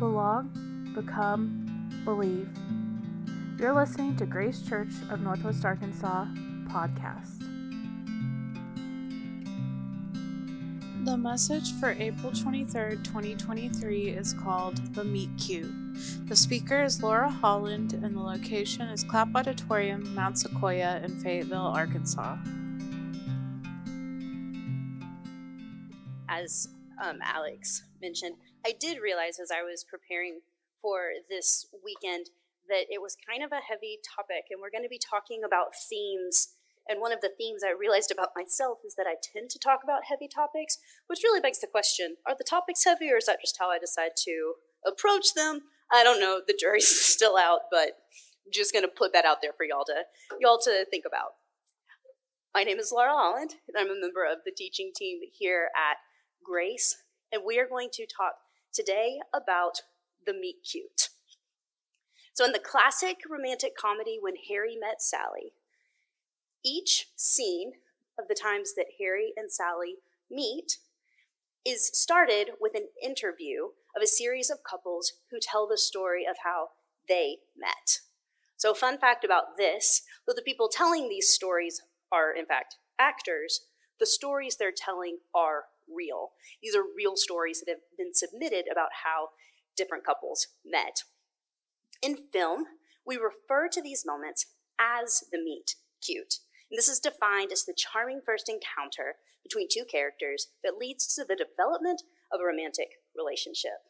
belong, become, believe. You're listening to Grace Church of Northwest Arkansas podcast. The message for April 23rd, 2023 is called The Meet Cute. The speaker is Laura Holland, and the location is Clapp Auditorium, Mount Sequoyah in Fayetteville, Arkansas. As um, Alex mentioned, I did realize as I was preparing for this weekend that it was kind of a heavy topic, and we're going to be talking about themes. And one of the themes I realized about myself is that I tend to talk about heavy topics, which really begs the question are the topics heavy, or is that just how I decide to approach them? I don't know. The jury's still out, but I'm just going to put that out there for y'all to y'all to think about. My name is Laura Holland, and I'm a member of the teaching team here at Grace, and we are going to talk today about the meet cute. So, in the classic romantic comedy When Harry Met Sally, each scene of the times that Harry and Sally meet is started with an interview of a series of couples who tell the story of how they met. So, fun fact about this though the people telling these stories are, in fact, actors, the stories they're telling are real. These are real stories that have been submitted about how different couples met. In film, we refer to these moments as the meet cute. And this is defined as the charming first encounter between two characters that leads to the development of a romantic relationship.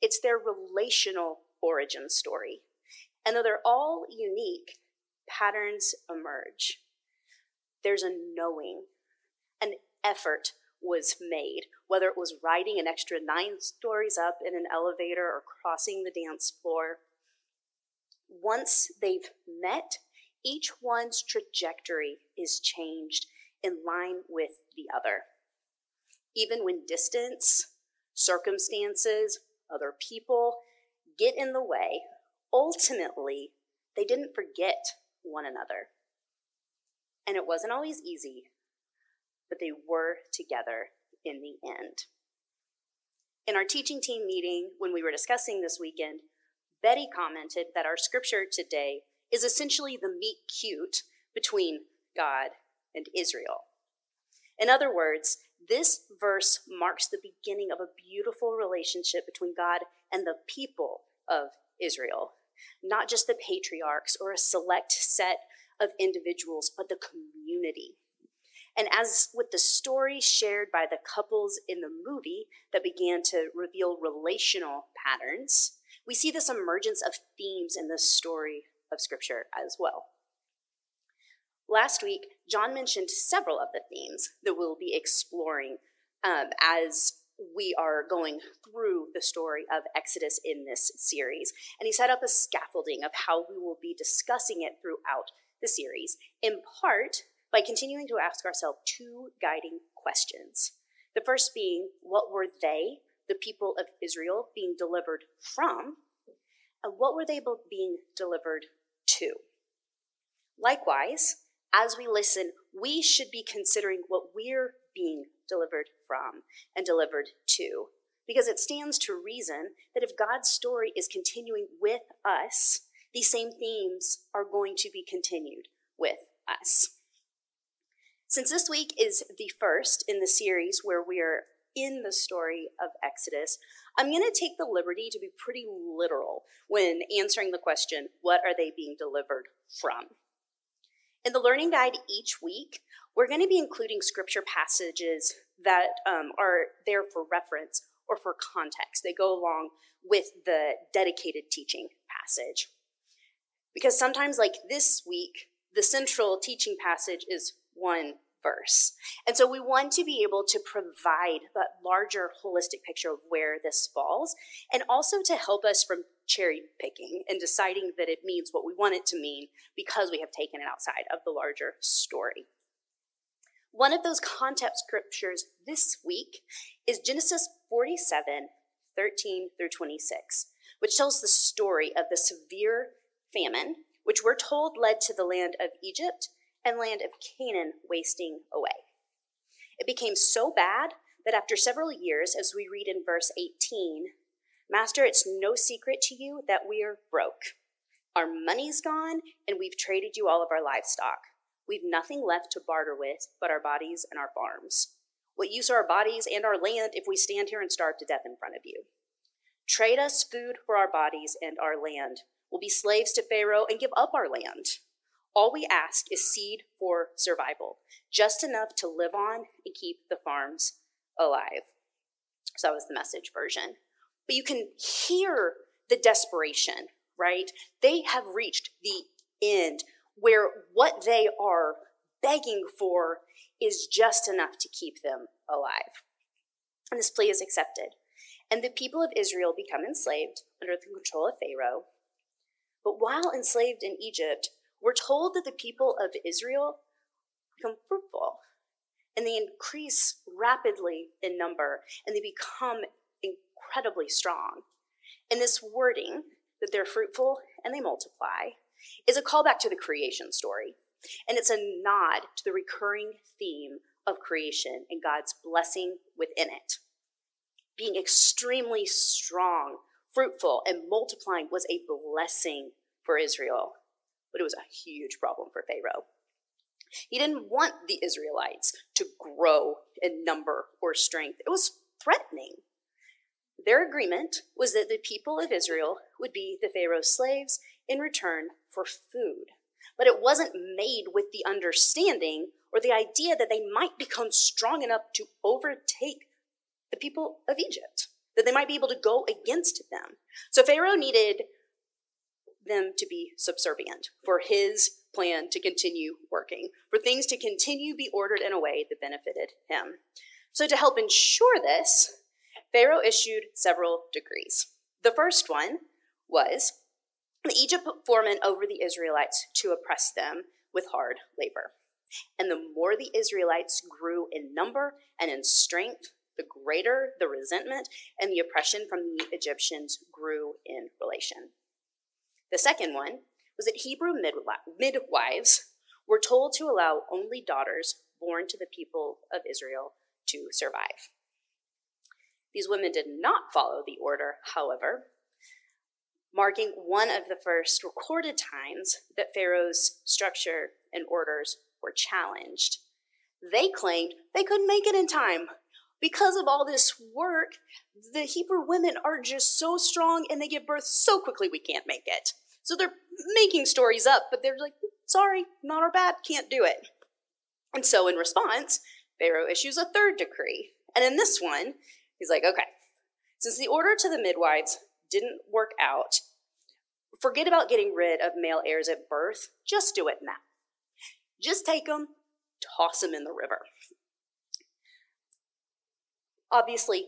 It's their relational origin story. And though they're all unique, patterns emerge. There's a knowing, an effort was made, whether it was riding an extra nine stories up in an elevator or crossing the dance floor. Once they've met, each one's trajectory is changed in line with the other. Even when distance, circumstances, other people get in the way, ultimately, they didn't forget one another. And it wasn't always easy, but they were together in the end. In our teaching team meeting, when we were discussing this weekend, Betty commented that our scripture today is essentially the meet cute between God and Israel. In other words, this verse marks the beginning of a beautiful relationship between God and the people of Israel. Not just the patriarchs or a select set of individuals, but the community. And as with the story shared by the couples in the movie that began to reveal relational patterns, we see this emergence of themes in the story of Scripture as well. Last week, John mentioned several of the themes that we'll be exploring um, as we are going through the story of Exodus in this series. And he set up a scaffolding of how we will be discussing it throughout the series, in part by continuing to ask ourselves two guiding questions. The first being, what were they, the people of Israel, being delivered from? And what were they being delivered to? Likewise, as we listen, we should be considering what we're being delivered from and delivered to. Because it stands to reason that if God's story is continuing with us, these same themes are going to be continued with us. Since this week is the first in the series where we are in the story of Exodus, I'm going to take the liberty to be pretty literal when answering the question, what are they being delivered from? In the learning guide each week, we're going to be including scripture passages that um, are there for reference or for context. They go along with the dedicated teaching passage. Because sometimes, like this week, the central teaching passage is one verse. And so we want to be able to provide that larger holistic picture of where this falls and also to help us from cherry picking and deciding that it means what we want it to mean because we have taken it outside of the larger story. One of those context scriptures this week is Genesis 47 13 through 26, which tells the story of the severe famine, which we're told led to the land of Egypt and land of Canaan wasting away. It became so bad that after several years, as we read in verse 18, Master, it's no secret to you that we are broke. Our money's gone, and we've traded you all of our livestock. We've nothing left to barter with but our bodies and our farms. What use are our bodies and our land if we stand here and starve to death in front of you? Trade us food for our bodies and our land. We'll be slaves to Pharaoh and give up our land. All we ask is seed for survival, just enough to live on and keep the farms alive. So that was the message version. But you can hear the desperation, right? They have reached the end where what they are begging for is just enough to keep them alive. And this plea is accepted. And the people of Israel become enslaved under the control of Pharaoh. But while enslaved in Egypt, we're told that the people of Israel become fruitful and they increase rapidly in number and they become incredibly strong. And this wording, that they're fruitful and they multiply, is a callback to the creation story. And it's a nod to the recurring theme of creation and God's blessing within it. Being extremely strong, fruitful, and multiplying was a blessing for Israel, but it was a huge problem for Pharaoh. He didn't want the Israelites to grow in number or strength, it was threatening. Their agreement was that the people of Israel would be the Pharaoh's slaves in return for food. But it wasn't made with the understanding or the idea that they might become strong enough to overtake the people of Egypt, that they might be able to go against them. So Pharaoh needed them to be subservient for his plan to continue working, for things to continue be ordered in a way that benefited him. So to help ensure this, Pharaoh issued several decrees. The first one was the Egypt put foremen over the Israelites to oppress them with hard labor. And the more the Israelites grew in number and in strength, the greater the resentment and the oppression from the Egyptians grew in relation. The second one was that Hebrew midwives were told to allow only daughters born to the people of Israel to survive. These women did not follow the order, however, marking one of the first recorded times that Pharaoh's structure and orders were challenged. They claimed they couldn't make it in time. Because of all this work, the Hebrew women are just so strong and they give birth so quickly we can't make it. So they're making stories up, but they're like, sorry, not our bad, can't do it. And so in response, Pharaoh issues a third decree. And in this one, he's like, okay, since the order to the midwives didn't work out, forget about getting rid of male heirs at birth. Just do it now. Just take them, toss them in the river. Obviously,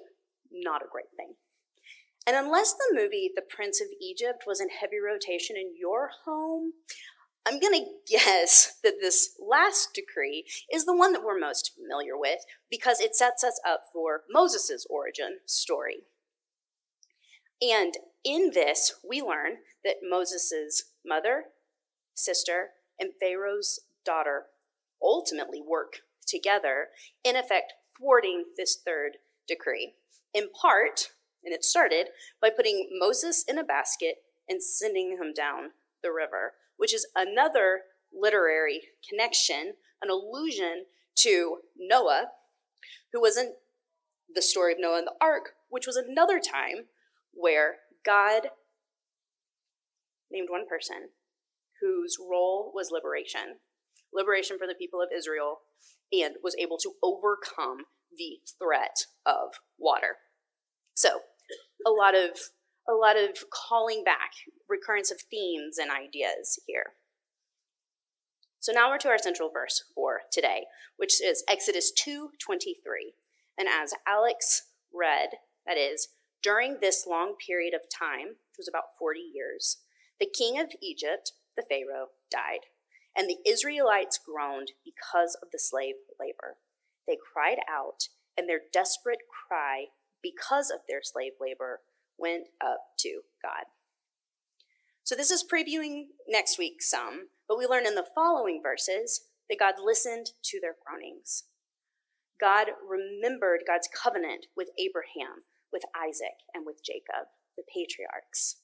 not a great thing. And unless the movie The Prince of Egypt was in heavy rotation in your home, I'm going to guess that this last decree is the one that we're most familiar with because it sets us up for Moses' origin story. And in this, we learn that Moses' mother, sister, and Pharaoh's daughter ultimately work together, in effect, thwarting this third decree. In part, and it started by putting Moses in a basket and sending him down the river, which is another literary connection, an allusion to Noah, who was in the story of Noah and the ark, which was another time where God named one person whose role was liberation liberation for the people of Israel and was able to overcome the threat of water. So, a lot of a lot of calling back, recurrence of themes and ideas here. So now we're to our central verse for today, which is Exodus 2:23. And as Alex read, that is, during this long period of time, which was about 40 years, the king of Egypt, the Pharaoh, died, and the Israelites groaned because of the slave labor. They cried out, and their desperate cry because of their slave labor went up to God. So this is previewing next week some, but we learn in the following verses that God listened to their groanings. God remembered God's covenant with Abraham, with Isaac, and with Jacob. the patriarchs.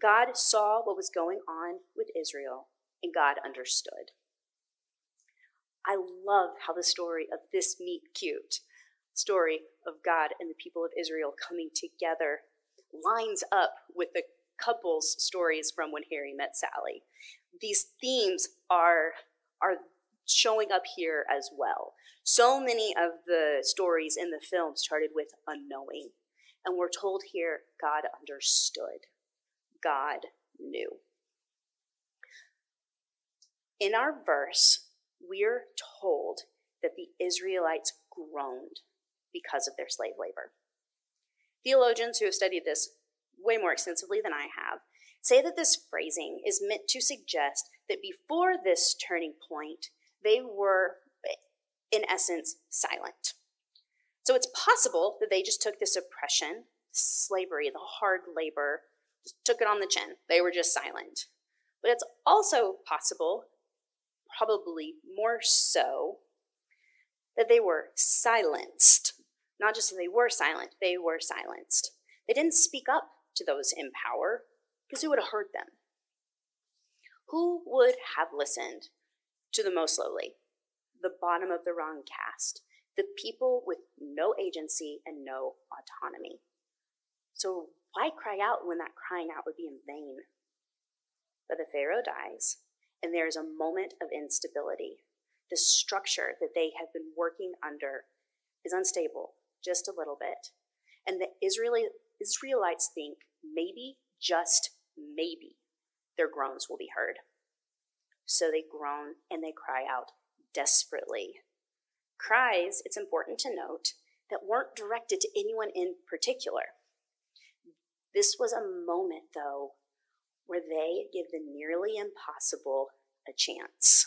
God saw what was going on with Israel, and God understood. I love how the story of this meet cute story of God and the people of Israel coming together lines up with the couple's stories from when Harry met Sally. These themes are are showing up here as well. So many of the stories in the film started with unknowing, and we're told here God understood. God knew. In our verse, we're told that the Israelites groaned because of their slave labor. Theologians who have studied this way more extensively than I have say that this phrasing is meant to suggest that before this turning point, they were, in essence, silent. So it's possible that they just took this oppression, slavery, the hard labor, took it on the chin. They were just silent. But it's also possible, probably more so, that they were silenced. Not just that they were silent, they were silenced. They didn't speak up to those in power because who would have heard them? Who would have listened to the most lowly, the bottom of the wrong caste, the people with no agency and no autonomy? So why cry out when that crying out would be in vain? But the Pharaoh dies, and there is a moment of instability. The structure that they have been working under is unstable just a little bit. And the Israeli, Israelites think maybe, just maybe, their groans will be heard. So they groan and they cry out desperately. Cries, it's important to note, that weren't directed to anyone in particular. This was a moment, though, where they give the nearly impossible a chance.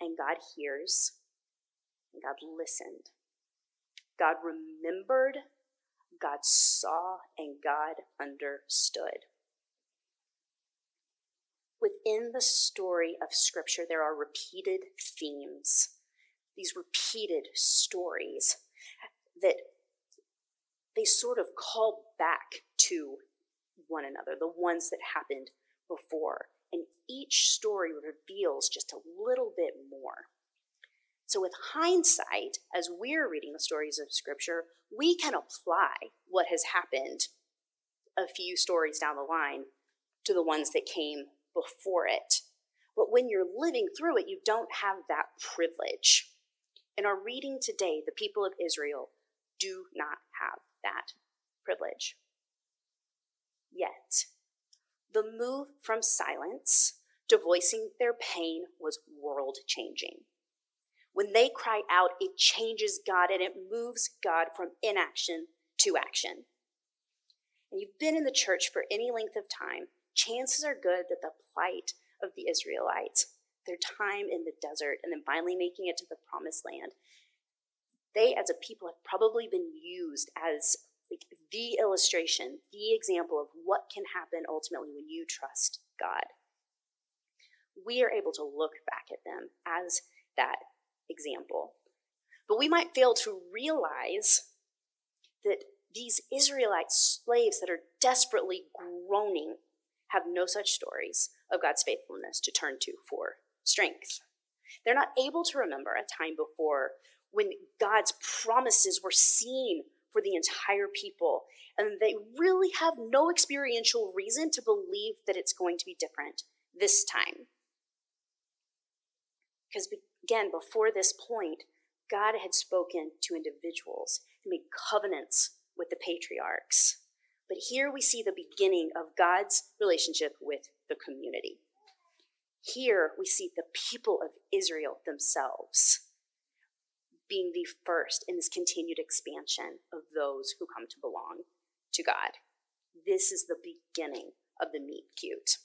And God hears, and God listened. God remembered, God saw, and God understood. Within the story of Scripture, there are repeated themes, these repeated stories that they sort of call back to one another, the ones that happened before. And each story reveals just a little bit more. So, with hindsight, as we're reading the stories of Scripture, we can apply what has happened a few stories down the line to the ones that came before it. But when you're living through it, you don't have that privilege. In our reading today, the people of Israel do not have that privilege. Yet, the move from silence to voicing their pain was world changing. When they cry out, it changes God and it moves God from inaction to action. And you've been in the church for any length of time, chances are good that the plight of the Israelites, their time in the desert, and then finally making it to the promised land, they as a people have probably been used as like the illustration, the example of what can happen ultimately when you trust God. We are able to look back at them as that example. But we might fail to realize that these Israelite slaves that are desperately groaning have no such stories of God's faithfulness to turn to for strength. They're not able to remember a time before when God's promises were seen for the entire people, and they really have no experiential reason to believe that it's going to be different this time. Because Again, before this point, God had spoken to individuals and made covenants with the patriarchs. But here we see the beginning of God's relationship with the community. Here we see the people of Israel themselves being the first in this continued expansion of those who come to belong to God. This is the beginning of the meet cute.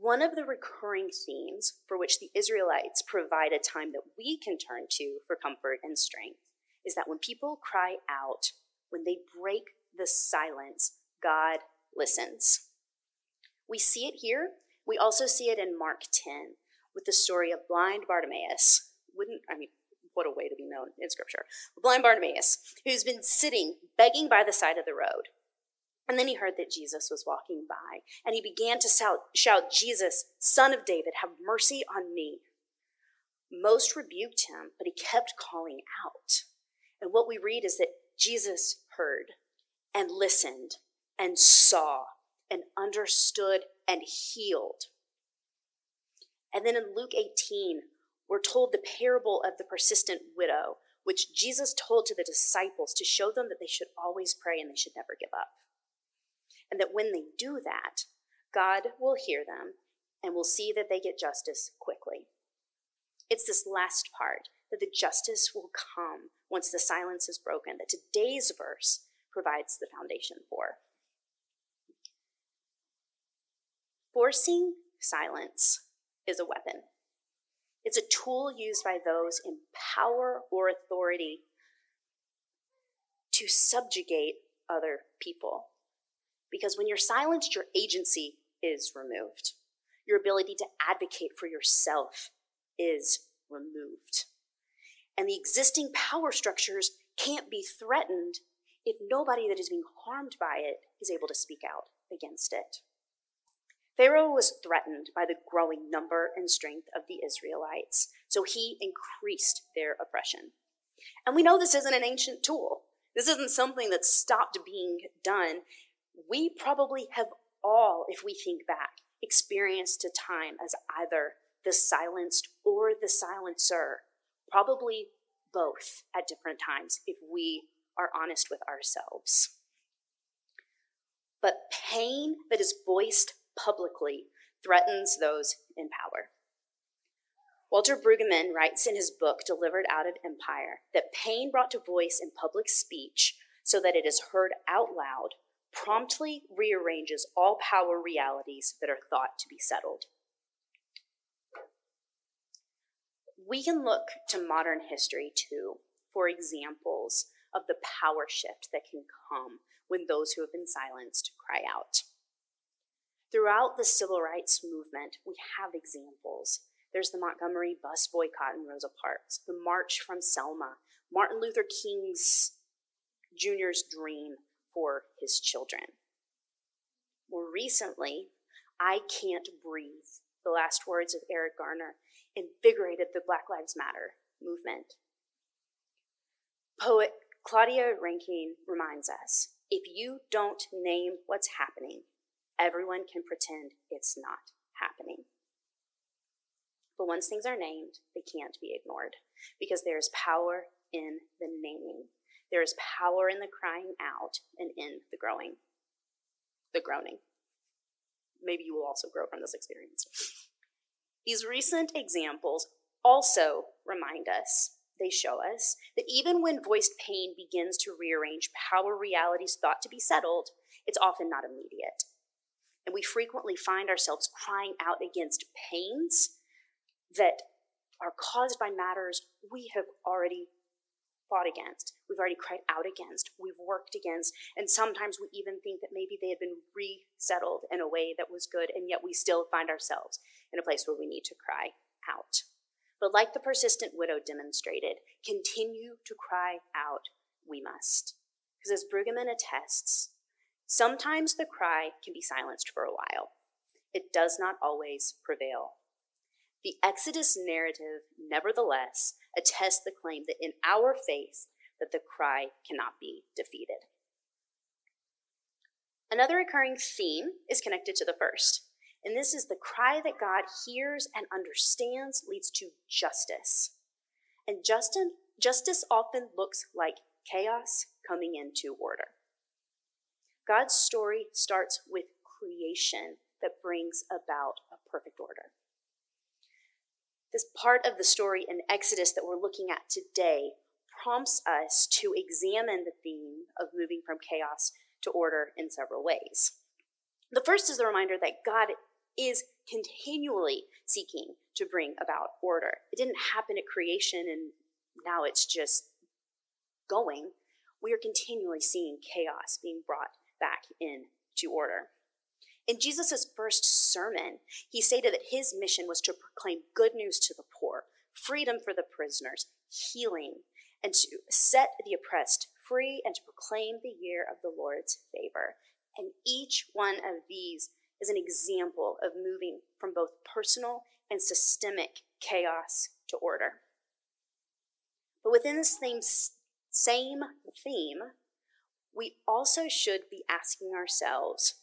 One of the recurring themes for which the Israelites provide a time that we can turn to for comfort and strength is that when people cry out, when they break the silence, God listens. We see it here. We also see it in Mark 10 with the story of blind Bartimaeus. Wouldn't, I mean, what a way to be known in Scripture. Blind Bartimaeus, who's been sitting, begging by the side of the road. And then he heard that Jesus was walking by, and he began to shout, Jesus, son of David, have mercy on me. Most rebuked him, but he kept calling out. And what we read is that Jesus heard and listened and saw and understood and healed. And then in Luke 18, we're told the parable of the persistent widow, which Jesus told to the disciples to show them that they should always pray and they should never give up. And that when they do that, God will hear them and will see that they get justice quickly. It's this last part that the justice will come once the silence is broken, that today's verse provides the foundation for. Forcing silence is a weapon. It's a tool used by those in power or authority to subjugate other people. Because when you're silenced, your agency is removed. Your ability to advocate for yourself is removed. And the existing power structures can't be threatened if nobody that is being harmed by it is able to speak out against it. Pharaoh was threatened by the growing number and strength of the Israelites, so he increased their oppression. And we know this isn't an ancient tool. This isn't something that stopped being done. We probably have all, if we think back, experienced a time as either the silenced or the silencer, probably both at different times if we are honest with ourselves. But pain that is voiced publicly threatens those in power. Walter Brueggemann writes in his book, Delivered Out of Empire, that pain brought to voice in public speech so that it is heard out loud promptly rearranges all power realities that are thought to be settled. We can look to modern history too for examples of the power shift that can come when those who have been silenced cry out. Throughout the civil rights movement, we have examples. There's the Montgomery bus boycott in Rosa Parks, the March from Selma, Martin Luther King's Jr.'s dream for his children. More recently, I Can't Breathe, the last words of Eric Garner, invigorated the Black Lives Matter movement. Poet Claudia Rankine reminds us if you don't name what's happening, everyone can pretend it's not happening. But once things are named, they can't be ignored because there is power in the naming. There is power in the crying out and in the growing, the groaning. Maybe you will also grow from this experience. These recent examples also remind us, they show us, that even when voiced pain begins to rearrange power realities thought to be settled, it's often not immediate and we frequently find ourselves crying out against pains that are caused by matters we have already fought against, we've already cried out against, we've worked against, and sometimes we even think that maybe they had been resettled in a way that was good, and yet we still find ourselves in a place where we need to cry out. But like the persistent widow demonstrated, continue to cry out we must. Because as Brueggemann attests, Sometimes the cry can be silenced for a while. It does not always prevail. The Exodus narrative, nevertheless, attests the claim that in our faith that the cry cannot be defeated. Another recurring theme is connected to the first, and this is the cry that God hears and understands leads to justice. And Justin, justice often looks like chaos coming into order. God's story starts with creation that brings about a perfect order. This part of the story in Exodus that we're looking at today prompts us to examine the theme of moving from chaos to order in several ways. The first is the reminder that God is continually seeking to bring about order. It didn't happen at creation and now it's just going. We are continually seeing chaos being brought back into order. In Jesus' first sermon, he stated that his mission was to proclaim good news to the poor, freedom for the prisoners, healing, and to set the oppressed free and to proclaim the year of the Lord's favor. And each one of these is an example of moving from both personal and systemic chaos to order. But within this same, same theme, we also should be asking ourselves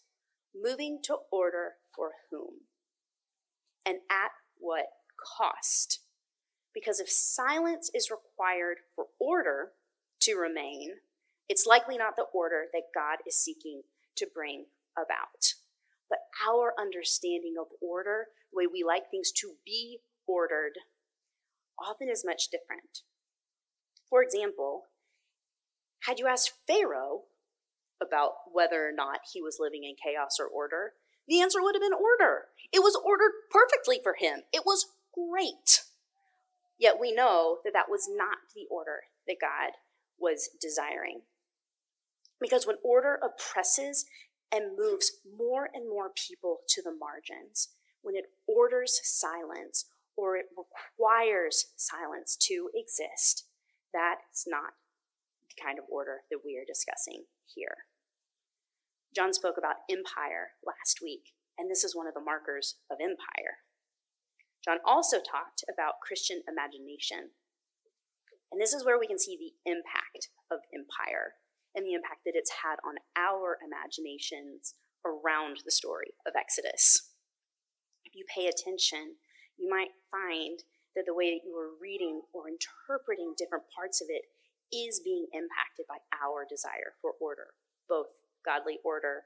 moving to order for whom? And at what cost? Because if silence is required for order to remain, it's likely not the order that God is seeking to bring about. But our understanding of order, the way we like things to be ordered, often is much different. For example, had you asked Pharaoh about whether or not he was living in chaos or order, the answer would have been order. It was ordered perfectly for him. It was great. Yet we know that that was not the order that God was desiring. Because when order oppresses and moves more and more people to the margins, when it orders silence or it requires silence to exist, that's not the kind of order that we are discussing here. John spoke about empire last week, and this is one of the markers of empire. John also talked about Christian imagination. And this is where we can see the impact of empire and the impact that it's had on our imaginations around the story of Exodus. If you pay attention, you might find that the way that you are reading or interpreting different parts of it is being impacted by our desire for order, both godly order,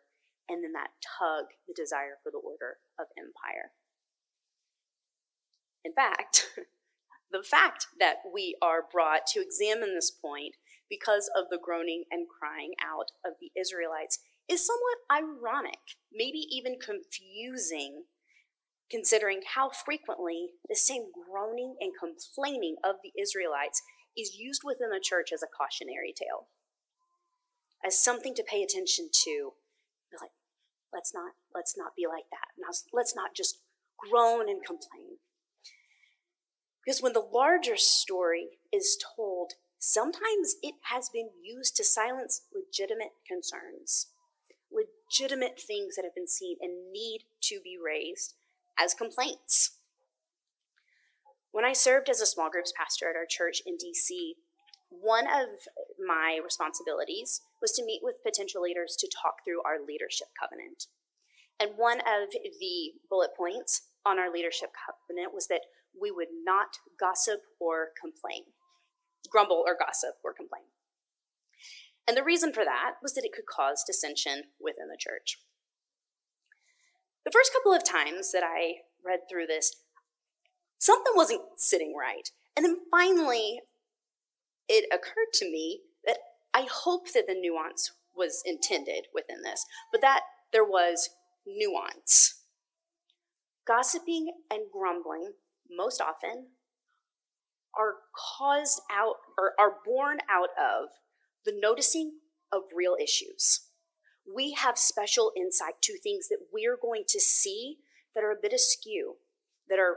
and then that tug, the desire for the order of empire. In fact, the fact that we are brought to examine this point because of the groaning and crying out of the Israelites is somewhat ironic, maybe even confusing, considering how frequently the same groaning and complaining of the Israelites is used within the church as a cautionary tale as something to pay attention to. Like, let's not let's not be like that. Now, let's not just groan and complain. Because when the larger story is told, sometimes it has been used to silence legitimate concerns, legitimate things that have been seen and need to be raised as complaints. When I served as a small groups pastor at our church in DC, one of my responsibilities was to meet with potential leaders to talk through our leadership covenant. And one of the bullet points on our leadership covenant was that we would not gossip or complain, grumble or gossip or complain. And the reason for that was that it could cause dissension within the church. The first couple of times that I read through this, something wasn't sitting right. And then finally, it occurred to me that I hope that the nuance was intended within this, but that there was nuance. Gossiping and grumbling, most often, are caused out or are born out of the noticing of real issues. We have special insight to things that we're going to see that are a bit askew, that are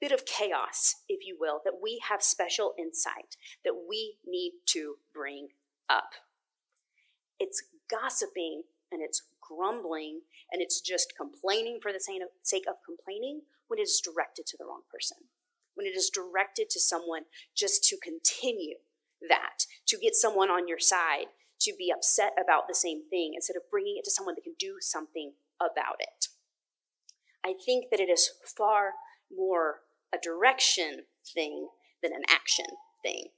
bit of chaos, if you will, that we have special insight that we need to bring up. It's gossiping and it's grumbling and it's just complaining for the sake of complaining when it is directed to the wrong person. When it is directed to someone just to continue that, to get someone on your side to be upset about the same thing instead of bringing it to someone that can do something about it. I think that it is far more a direction thing than an action thing.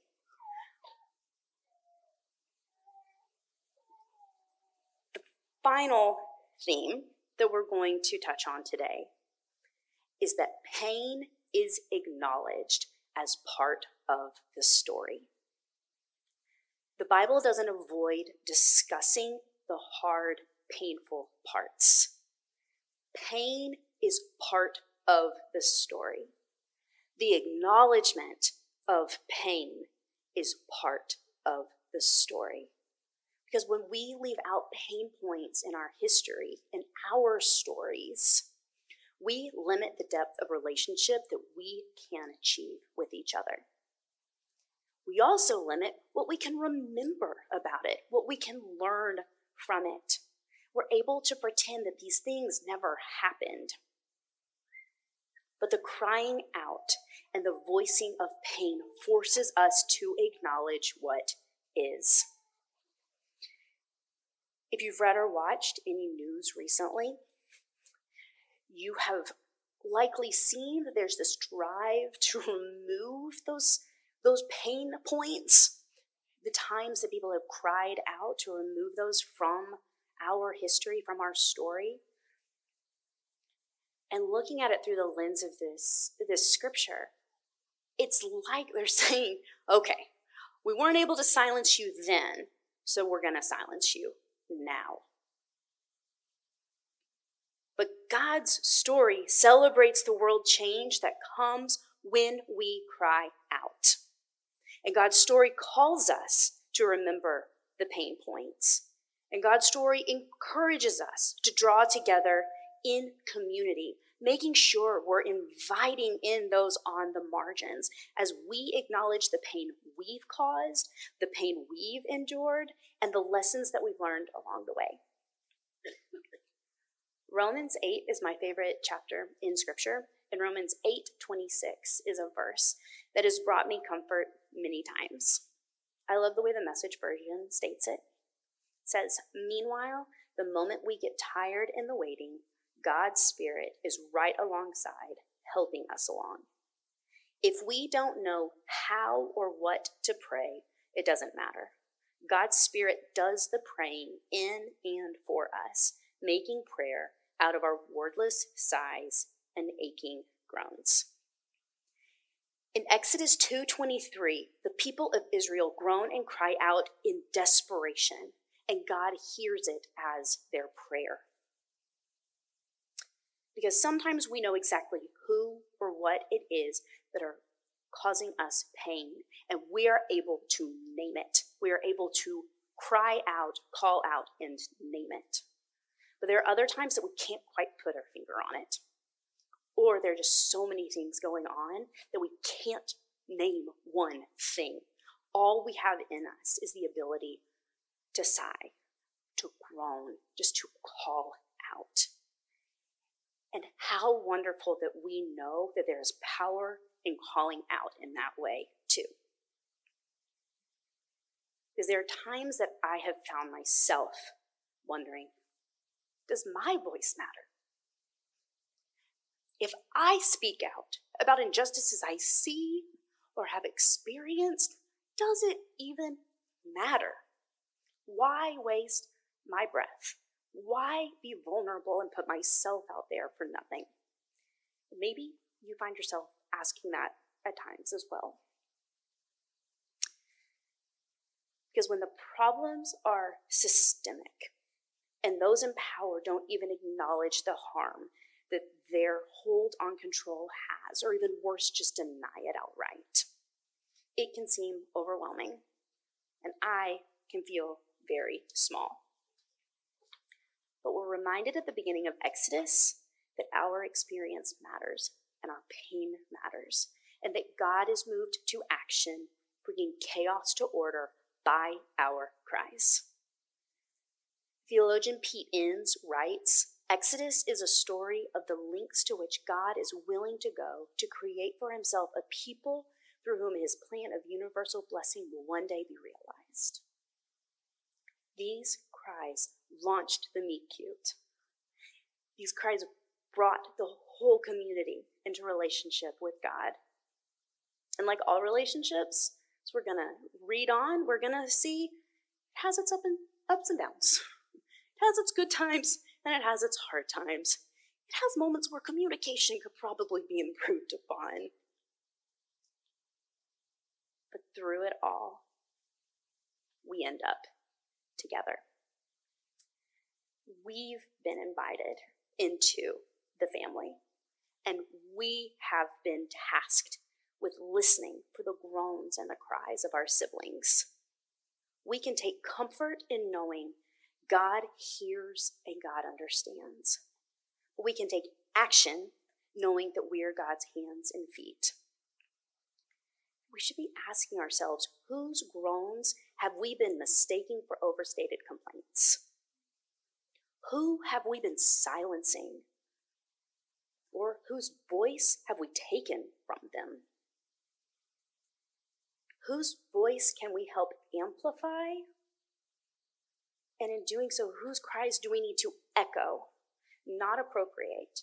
The final theme that we're going to touch on today is that pain is acknowledged as part of the story. The Bible doesn't avoid discussing the hard, painful parts. Pain is part of the story the acknowledgement of pain is part of the story. Because when we leave out pain points in our history, in our stories, we limit the depth of relationship that we can achieve with each other. we also limit what we can remember about it, what we can learn from it. We're able to pretend that these things never happened. But the crying out and the voicing of pain forces us to acknowledge what is. If you've read or watched any news recently, you have likely seen that there's this drive to remove those, those pain points, the times that people have cried out to remove those from our history, from our story. And looking at it through the lens of this, this scripture, it's like they're saying, okay, we weren't able to silence you then, so we're going to silence you now. But God's story celebrates the world change that comes when we cry out. And God's story calls us to remember the pain points. And God's story encourages us to draw together in community, making sure we're inviting in those on the margins as we acknowledge the pain we've caused, the pain we've endured, and the lessons that we've learned along the way. Romans 8 is my favorite chapter in scripture, and Romans 8:26 is a verse that has brought me comfort many times. I love the way the message version states it. It says, "Meanwhile, the moment we get tired in the waiting, God's Spirit is right alongside, helping us along. If we don't know how or what to pray, it doesn't matter. God's Spirit does the praying in and for us, making prayer out of our wordless sighs and aching groans. In Exodus 2:23, the people of Israel groan and cry out in desperation, and God hears it as their prayer. Because sometimes we know exactly who or what it is that are causing us pain, and we are able to name it. We are able to cry out, call out, and name it. But there are other times that we can't quite put our finger on it. Or there are just so many things going on that we can't name one thing. All we have in us is the ability to sigh, to groan, just to call out. And how wonderful that we know that there is power in calling out in that way, too. Because there are times that I have found myself wondering does my voice matter? If I speak out about injustices I see or have experienced, does it even matter? Why waste my breath? Why be vulnerable and put myself out there for nothing? Maybe you find yourself asking that at times as well. Because when the problems are systemic and those in power don't even acknowledge the harm that their hold on control has, or even worse, just deny it outright, it can seem overwhelming. And I can feel very small. We're reminded at the beginning of Exodus that our experience matters and our pain matters, and that God is moved to action, bringing chaos to order by our cries. Theologian Pete Enns writes Exodus is a story of the lengths to which God is willing to go to create for himself a people through whom his plan of universal blessing will one day be realized. These cries launched the meet cute. These cries brought the whole community into relationship with God. And like all relationships, as we're to read on, we're to see it has its up and, ups and downs. It has its good times and it has its hard times. It has moments where communication could probably be improved upon. But through it all, we end up together. We've been invited into the family, and we have been tasked with listening for the groans and the cries of our siblings. We can take comfort in knowing God hears and God understands. We can take action knowing that we are God's hands and feet. we should be asking ourselves whose groans have we been mistaking for overstated complaints? Who have we been silencing? Or whose voice have we taken from them? Whose voice can we help amplify? And in doing so, whose cries do we need to echo, not appropriate,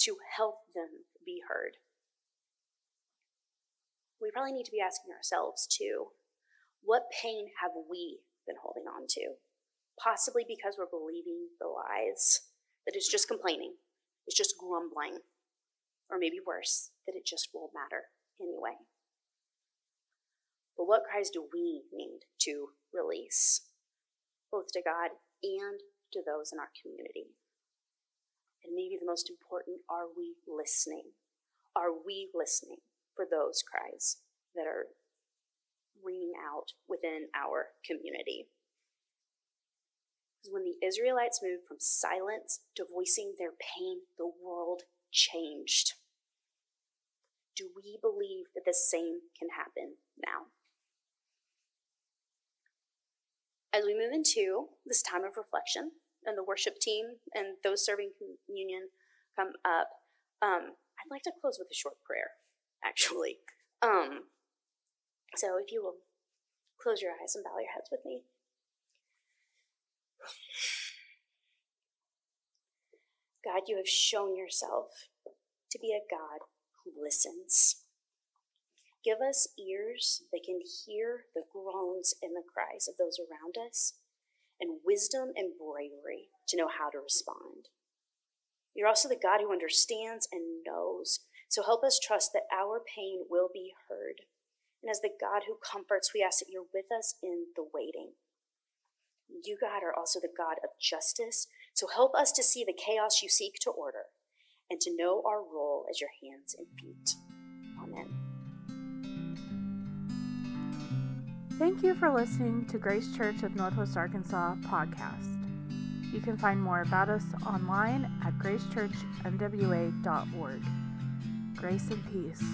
to help them be heard? We probably need to be asking ourselves, too, what pain have we been holding on to? Possibly because we're believing the lies that it's just complaining, it's just grumbling, or maybe worse, that it just won't matter anyway. But what cries do we need to release, both to God and to those in our community? And maybe the most important are we listening? Are we listening for those cries that are ringing out within our community? Because when the Israelites moved from silence to voicing their pain, the world changed. Do we believe that the same can happen now? As we move into this time of reflection, and the worship team and those serving communion come up, um, I'd like to close with a short prayer, actually. Um, so if you will close your eyes and bow your heads with me. God, you have shown yourself to be a God who listens. Give us ears that can hear the groans and the cries of those around us, and wisdom and bravery to know how to respond. You're also the God who understands and knows, so help us trust that our pain will be heard. And as the God who comforts, we ask that you're with us in the waiting. You, God, are also the God of justice, so help us to see the chaos you seek to order and to know our role as your hands and feet. Amen. Thank you for listening to Grace Church of Northwest Arkansas podcast. You can find more about us online at gracechurchnwa.org. Grace and peace.